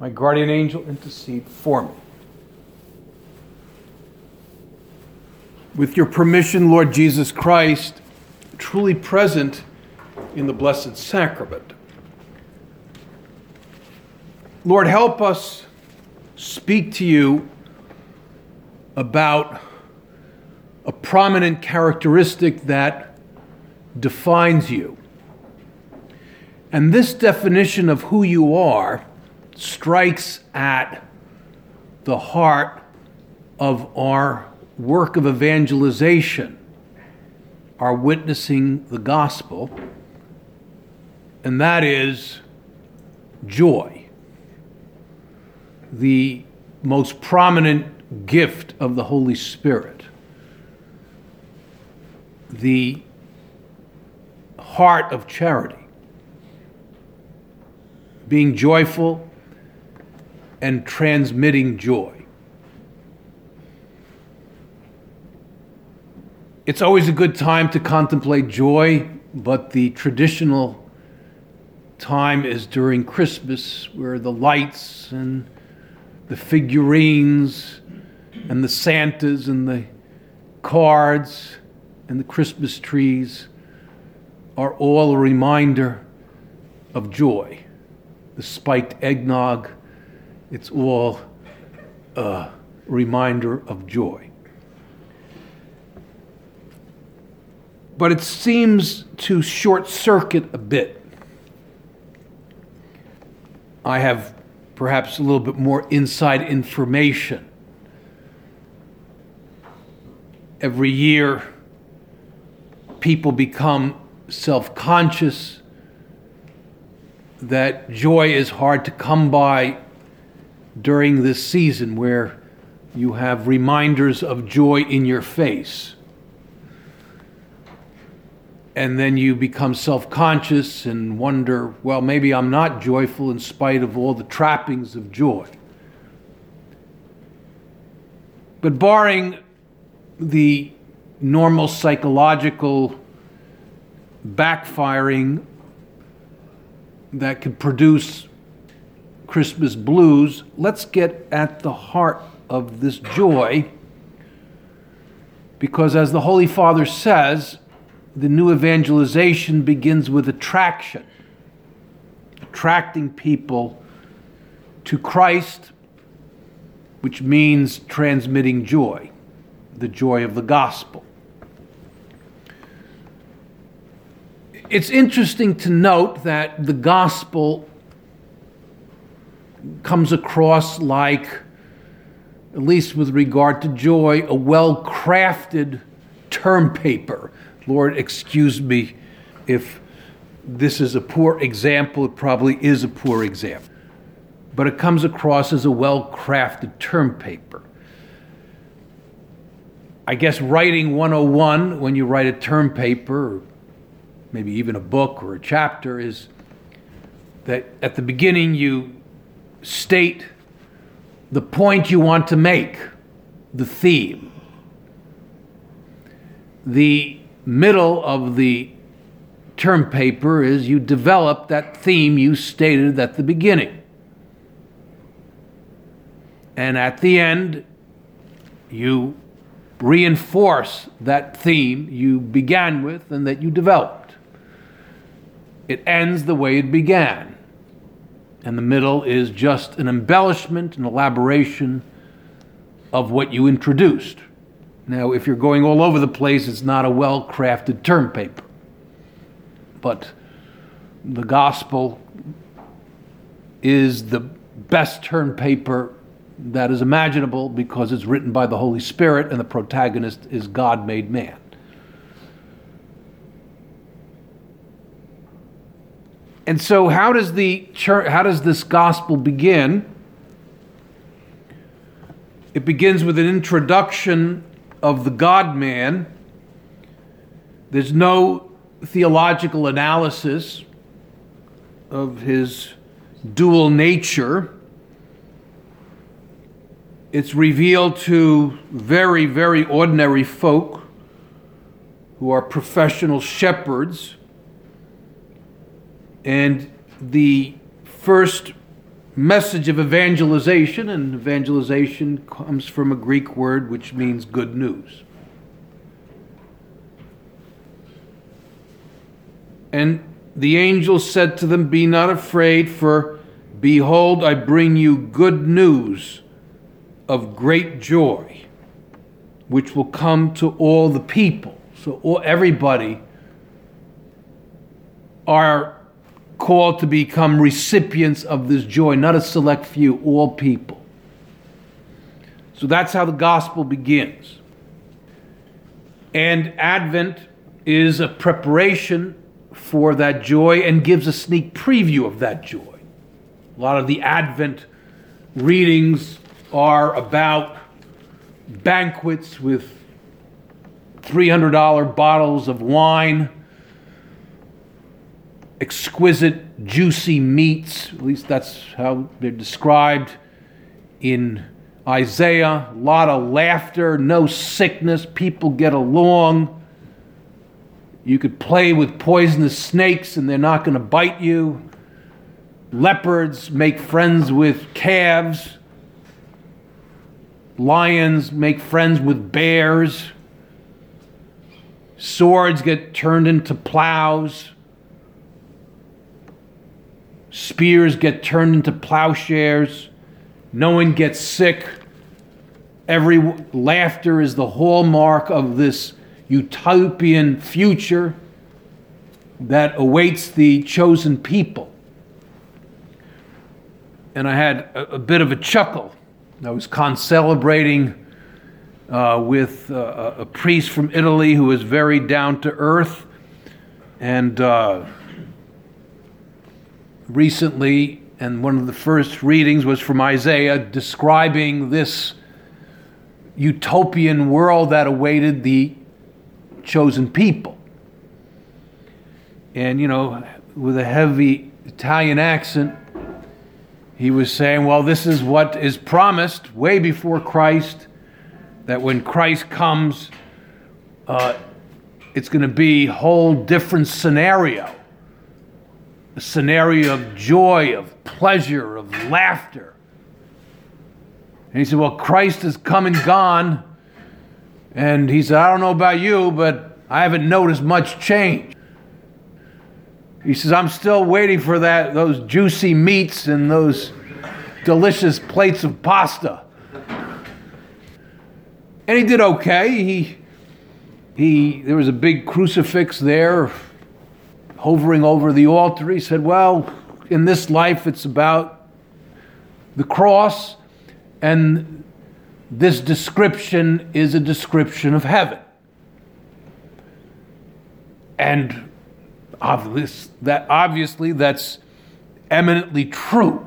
my guardian angel, intercede for me. With your permission, Lord Jesus Christ, truly present in the Blessed Sacrament. Lord, help us speak to you about a prominent characteristic that defines you. And this definition of who you are strikes at the heart of our work of evangelization, our witnessing the gospel, and that is joy, the most prominent gift of the Holy Spirit, the heart of charity. Being joyful and transmitting joy. It's always a good time to contemplate joy, but the traditional time is during Christmas, where the lights and the figurines and the Santas and the cards and the Christmas trees are all a reminder of joy. The spiked eggnog it's all a reminder of joy. But it seems to short circuit a bit. I have perhaps a little bit more inside information. Every year, people become self conscious that joy is hard to come by during this season where you have reminders of joy in your face. And then you become self conscious and wonder, well, maybe I'm not joyful in spite of all the trappings of joy. But barring the normal psychological backfiring that could produce Christmas blues, let's get at the heart of this joy. Because as the Holy Father says, the new evangelization begins with attraction, attracting people to Christ, which means transmitting joy, the joy of the gospel. It's interesting to note that the gospel comes across like, at least with regard to joy, a well crafted term paper. Lord, excuse me if this is a poor example, it probably is a poor example. But it comes across as a well crafted term paper. I guess writing 101, when you write a term paper, or maybe even a book or a chapter, is that at the beginning you state the point you want to make, the theme. The middle of the term paper is you develop that theme you stated at the beginning. And at the end, you reinforce that theme you began with and that you developed. It ends the way it began and the middle is just an embellishment, an elaboration of what you introduced. Now, if you're going all over the place, it's not a well crafted term paper. But the gospel is the best term paper that is imaginable because it's written by the Holy Spirit and the protagonist is God made man. And so, how does the church, how does this gospel begin? it begins with an introduction of the God man. There's no theological analysis of his dual nature. It's revealed to very, very ordinary folk who are professional shepherds. And the first message of evangelization, and evangelization comes from a Greek word which means good news. And the angel said to them, Be not afraid, for behold, I bring you good news of great joy, which will come to all the people. So, all, everybody are called to become recipients of this joy, not a select few, all people. So that's how the gospel begins. And Advent is a preparation for that joy and gives a sneak preview of that joy. A lot of the Advent readings are about banquets with $300 bottles of wine exquisite, juicy meats. At least that's how they're described in Isaiah. A lot of laughter, no sickness, people get along. You could play with poisonous snakes and they're not going to bite you. Leopards make friends with calves. Lions make friends with bears. Swords get turned into plows. Spears get turned into plowshares. No one gets sick. Every laughter is the hallmark of this utopian future that awaits the chosen people. And I had a, a bit of a chuckle. I was concelebrating uh, with uh, a priest from Italy who was very down to earth. And uh, recently, and one of the first readings was from Isaiah describing this utopian world that awaited the chosen people. And, you know, with a heavy Italian accent, he was saying, well, this is what is promised way before Christ, that when Christ comes, uh, it's going to be a whole different scenario a scenario of joy, of pleasure, of laughter. And he said, Well, Christ has come and gone. And he said, I don't know about you, but I haven't noticed much change. He says, I'm still waiting for that, those juicy meats and those delicious plates of pasta. And he did okay. He, he, there was a big crucifix there hovering over the altar, he said, Well, in this life it's about the cross, and this description is a description of heaven. And obvious, that, obviously that's eminently true.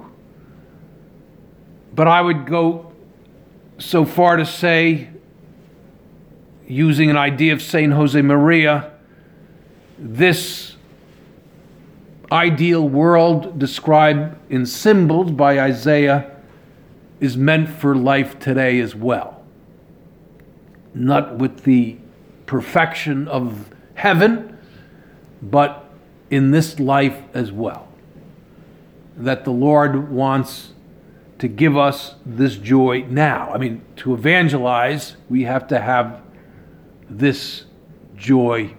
But I would go so far to say, using an idea of St. Josemaria, this ideal world described in symbols by Isaiah is meant for life today as well. Not with the perfection of heaven, but in this life as well. That the Lord wants to give us this joy now. I mean, to evangelize, we have to have this joy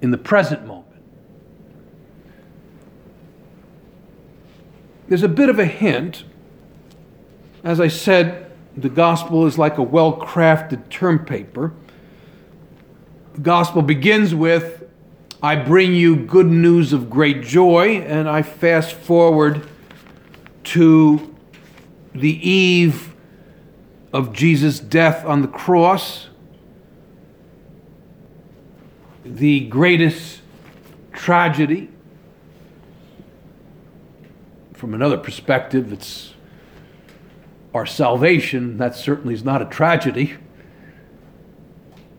in the present moment. There's a bit of a hint. As I said, the gospel is like a well crafted term paper. The gospel begins with, I bring you good news of great joy, and I fast forward to the eve of Jesus' death on the cross, the greatest tragedy from another perspective, it's our salvation, that certainly is not a tragedy,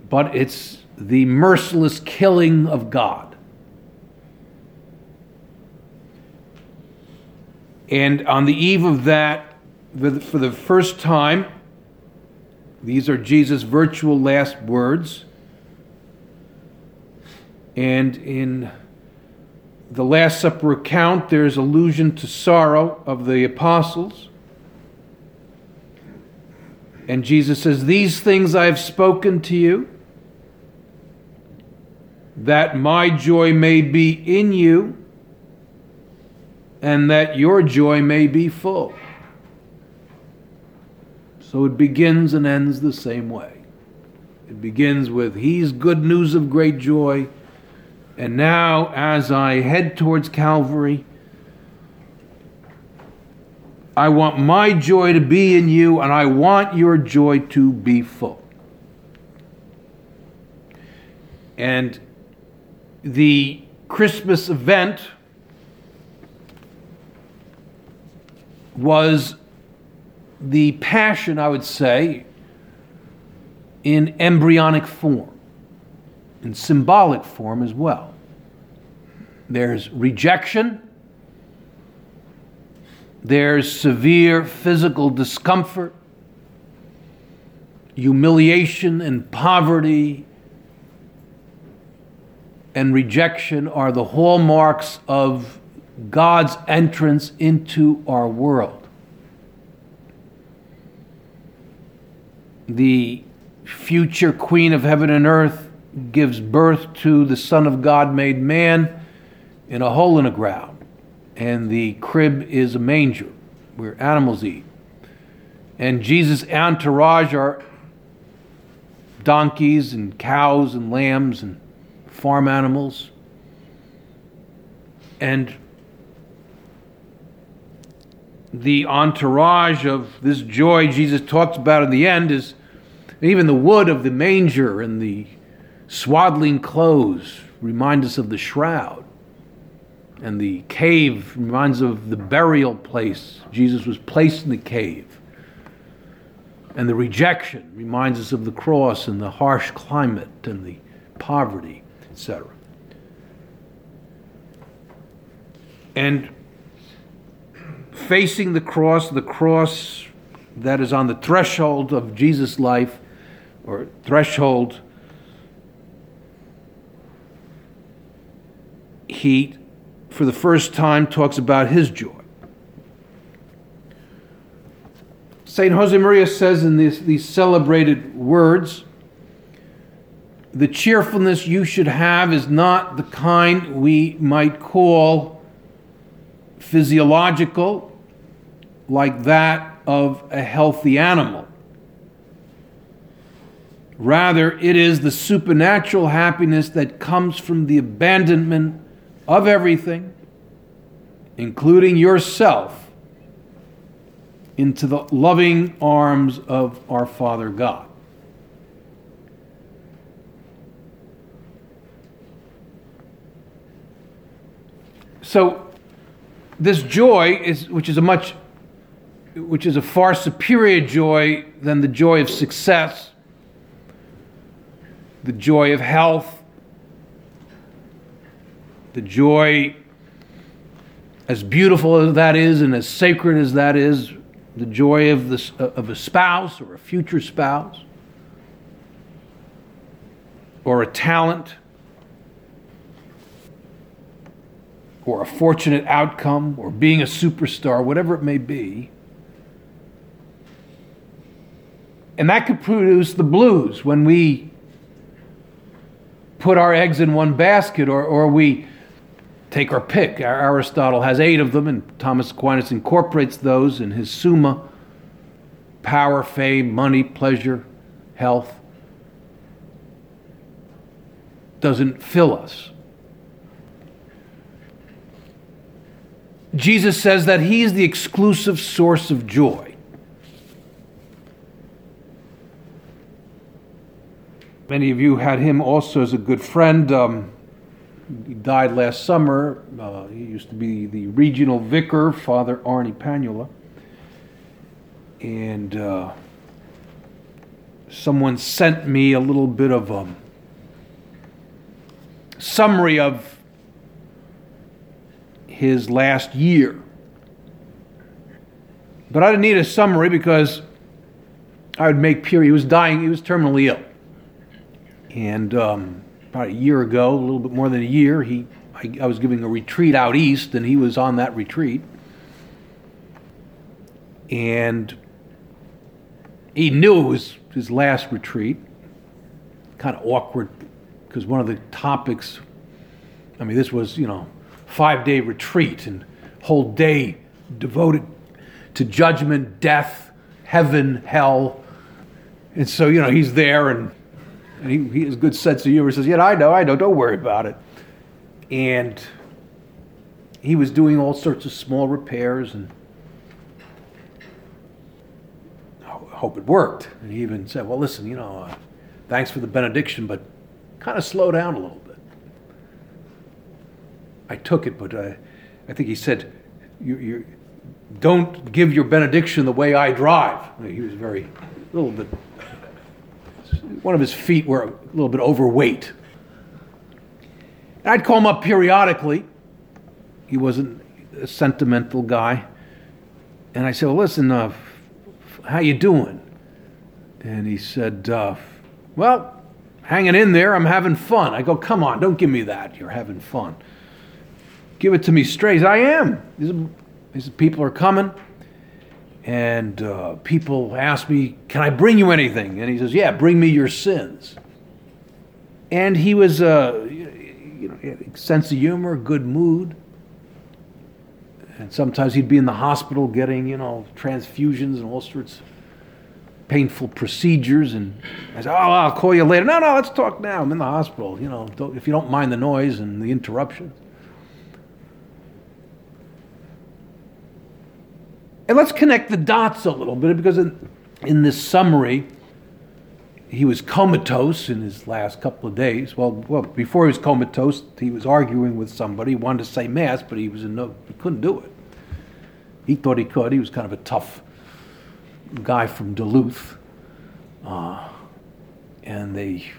but it's the merciless killing of God. And on the eve of that, for the first time, these are Jesus' virtual last words. And in the Last Supper account, there's allusion to sorrow of the apostles. And Jesus says, These things I have spoken to you, that my joy may be in you, and that your joy may be full. So it begins and ends the same way. It begins with, He's good news of great joy. And now, as I head towards Calvary, I want my joy to be in you, and I want your joy to be full. And the Christmas event was the passion, I would say, in embryonic form, in symbolic form as well. There's rejection, there's severe physical discomfort, humiliation and poverty and rejection are the hallmarks of God's entrance into our world. The future Queen of heaven and earth gives birth to the Son of God made man in a hole in the ground, and the crib is a manger where animals eat. And Jesus' entourage are donkeys and cows and lambs and farm animals. And the entourage of this joy Jesus talks about in the end is even the wood of the manger and the swaddling clothes remind us of the shroud. And the cave reminds of the burial place. Jesus was placed in the cave. And the rejection reminds us of the cross and the harsh climate and the poverty, etc. And facing the cross, the cross that is on the threshold of Jesus' life, or threshold, he, for the first time, talks about his joy. St. Josemaria says in these, these celebrated words the cheerfulness you should have is not the kind we might call physiological, like that of a healthy animal. Rather, it is the supernatural happiness that comes from the abandonment of everything, including yourself, into the loving arms of our Father God. So, this joy is, which is a much, which is a far superior joy than the joy of success, the joy of health, the joy, as beautiful as that is and as sacred as that is, the joy of, the, uh, of a spouse or a future spouse, or a talent or a fortunate outcome or being a superstar, whatever it may be. And that could produce the blues when we put our eggs in one basket or, or we take our pick. Aristotle has eight of them, and Thomas Aquinas incorporates those in his Summa power, fame, money, pleasure, health. Doesn't fill us. Jesus says that He is the exclusive source of joy. Many of you had him also as a good friend. Um, he died last summer. Uh, he used to be the regional vicar, Father Arne Panula. and uh, someone sent me a little bit of a summary of his last year. But I didn't need a summary because I would make pure. He was dying, he was terminally ill. And um, about a year ago, a little bit more than a year, he, I, I was giving a retreat out east, and he was on that retreat. And he knew it was his last retreat. Kind of awkward because one of the topics, I mean, this was, you know, five day retreat and whole day devoted to judgment, death, heaven, hell. And so, you know, he's there and, and he, he has good sense of humor. He says, Yeah, I know, I know, don't worry about it. And he was doing all sorts of small repairs and I hope it worked. And he even said, Well, listen, you know, uh, thanks for the benediction, but kind of slow down a little bit. I took it, but uh, I think he said, you, you, don't give your benediction the way I drive. He was very, a little bit, one of his feet were a little bit overweight. And I'd call him up periodically. He wasn't a sentimental guy. And I said, well, listen, uh, how you doing? And he said, uh, well, hanging in there. I'm having fun. I go, come on, don't give me that. You're having fun. Give it to me straight. I am. These, people are coming. And uh, people ask me, can I bring you anything? And he says, yeah, bring me your sins. And he was, uh, you know, sense of humor, good mood. And sometimes he'd be in the hospital getting, you know, transfusions and all sorts painful procedures. And I said, Oh, I'll call you later. No, no, let's talk now. I'm in the hospital. You know, if you don't mind the noise and the interruption. And let's connect the dots a little bit because in, in this summary, he was comatose in his last couple of days. Well, well, before he was comatose, he was arguing with somebody. He wanted to say mass, but he was in no, he couldn't do it. He thought he could. He was kind of a tough guy from Duluth, uh, and they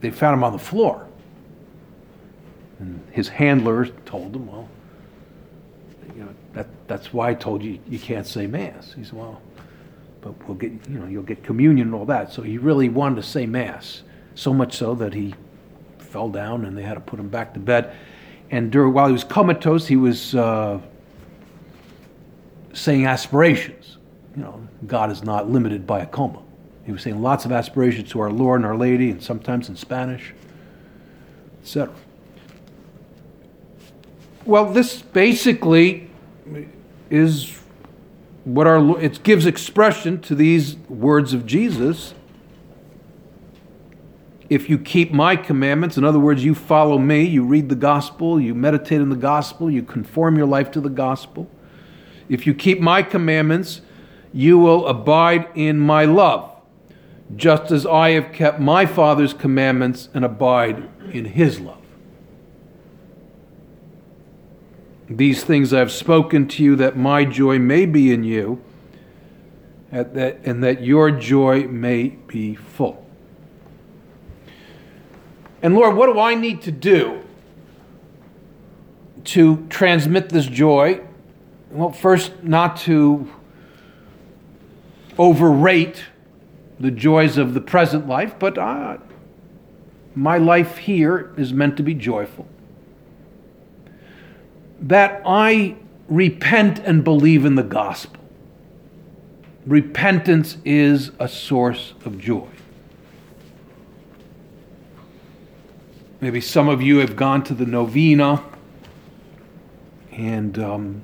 they found him on the floor. And his handler told him, "Well, you know that that's why I told you you can't say mass." He said, "Well, but we'll get you know you'll get communion and all that." So he really wanted to say mass, so much so that he fell down and they had to put him back to bed. And during, while he was comatose, he was uh, saying aspirations. You know, God is not limited by a coma. He was saying lots of aspirations to our Lord and Our Lady, and sometimes in Spanish, etc. Well, this basically is what our it gives expression to these words of Jesus. If you keep my commandments, in other words, you follow me, you read the gospel, you meditate in the gospel, you conform your life to the gospel if you keep my commandments, you will abide in my love, just as I have kept my Father's commandments and abide in his love. These things I have spoken to you that my joy may be in you, and that your joy may be full. And Lord, what do I need to do to transmit this joy well, first, not to overrate the joys of the present life, but uh, my life here is meant to be joyful. That I repent and believe in the gospel. Repentance is a source of joy. Maybe some of you have gone to the novena and um,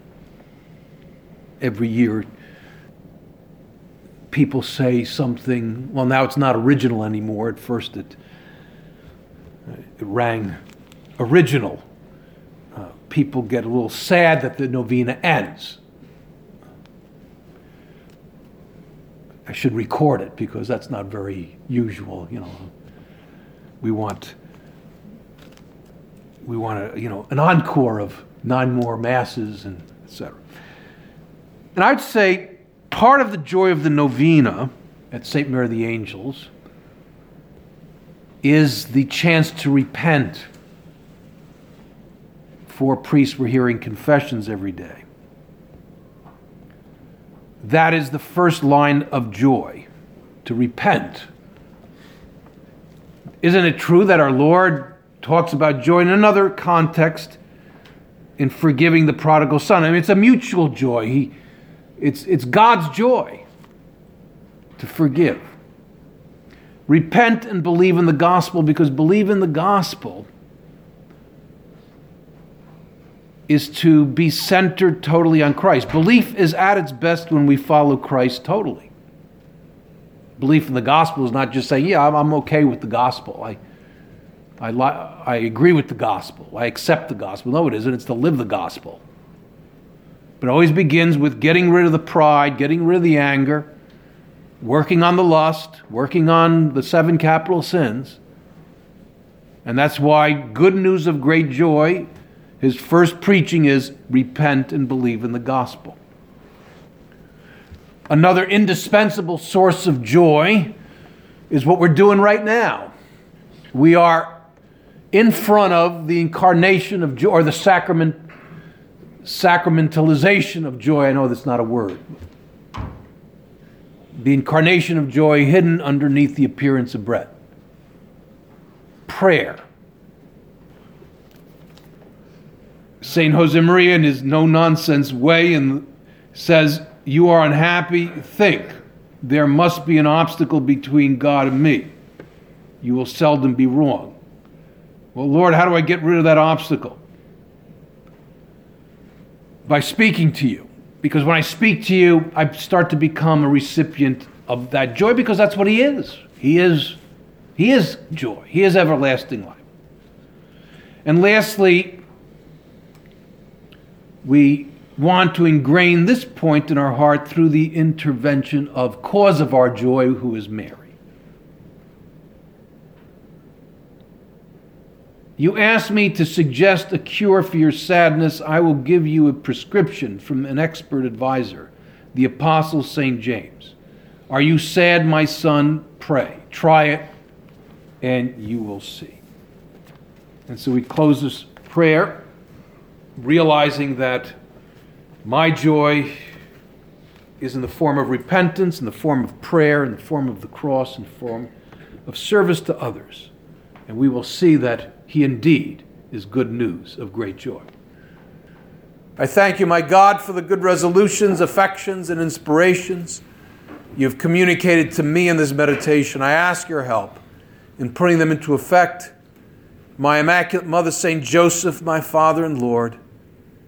every year people say something. Well, now it's not original anymore. At first, it, it rang original. People get a little sad that the novena ends. I should record it because that's not very usual. You know, we want we want a you know an encore of nine more masses and etc. And I'd say part of the joy of the novena at St. Mary of the Angels is the chance to repent. Four priests were hearing confessions every day. That is the first line of joy, to repent. Isn't it true that our Lord talks about joy in another context in forgiving the prodigal son? I mean, it's a mutual joy. He, it's, it's God's joy to forgive. Repent and believe in the gospel because believe in the gospel is to be centered totally on Christ. Belief is at its best when we follow Christ totally. Belief in the gospel is not just saying, yeah, I'm, okay with the gospel. I, I, li- I agree with the gospel. I accept the gospel. No, it isn't. It's to live the gospel. But it always begins with getting rid of the pride, getting rid of the anger, working on the lust, working on the seven capital sins. And that's why good news of great joy, his first preaching is repent and believe in the gospel. Another indispensable source of joy is what we're doing right now. We are in front of the incarnation of joy, or the sacrament, sacramentalization of joy. I know that's not a word, the incarnation of joy hidden underneath the appearance of bread. Prayer. St. Josemaria, in his no nonsense way, and says, You are unhappy, think. There must be an obstacle between God and me. You will seldom be wrong. Well, Lord, how do I get rid of that obstacle? By speaking to you. Because when I speak to you, I start to become a recipient of that joy because that's what He is. He is, he is joy, He is everlasting life. And lastly, we want to ingrain this point in our heart through the intervention of cause of our joy, who is Mary. You ask me to suggest a cure for your sadness, I will give you a prescription from an expert advisor, the Apostle St. James. Are you sad, my son? Pray. Try it, and you will see. And so we close this prayer realizing that my joy is in the form of repentance, in the form of prayer, in the form of the cross, in the form of service to others. And we will see that he indeed is good news of great joy. I thank you, my God, for the good resolutions, affections, and inspirations you've communicated to me in this meditation. I ask your help in putting them into effect. My Immaculate Mother, St. Joseph, my Father and Lord,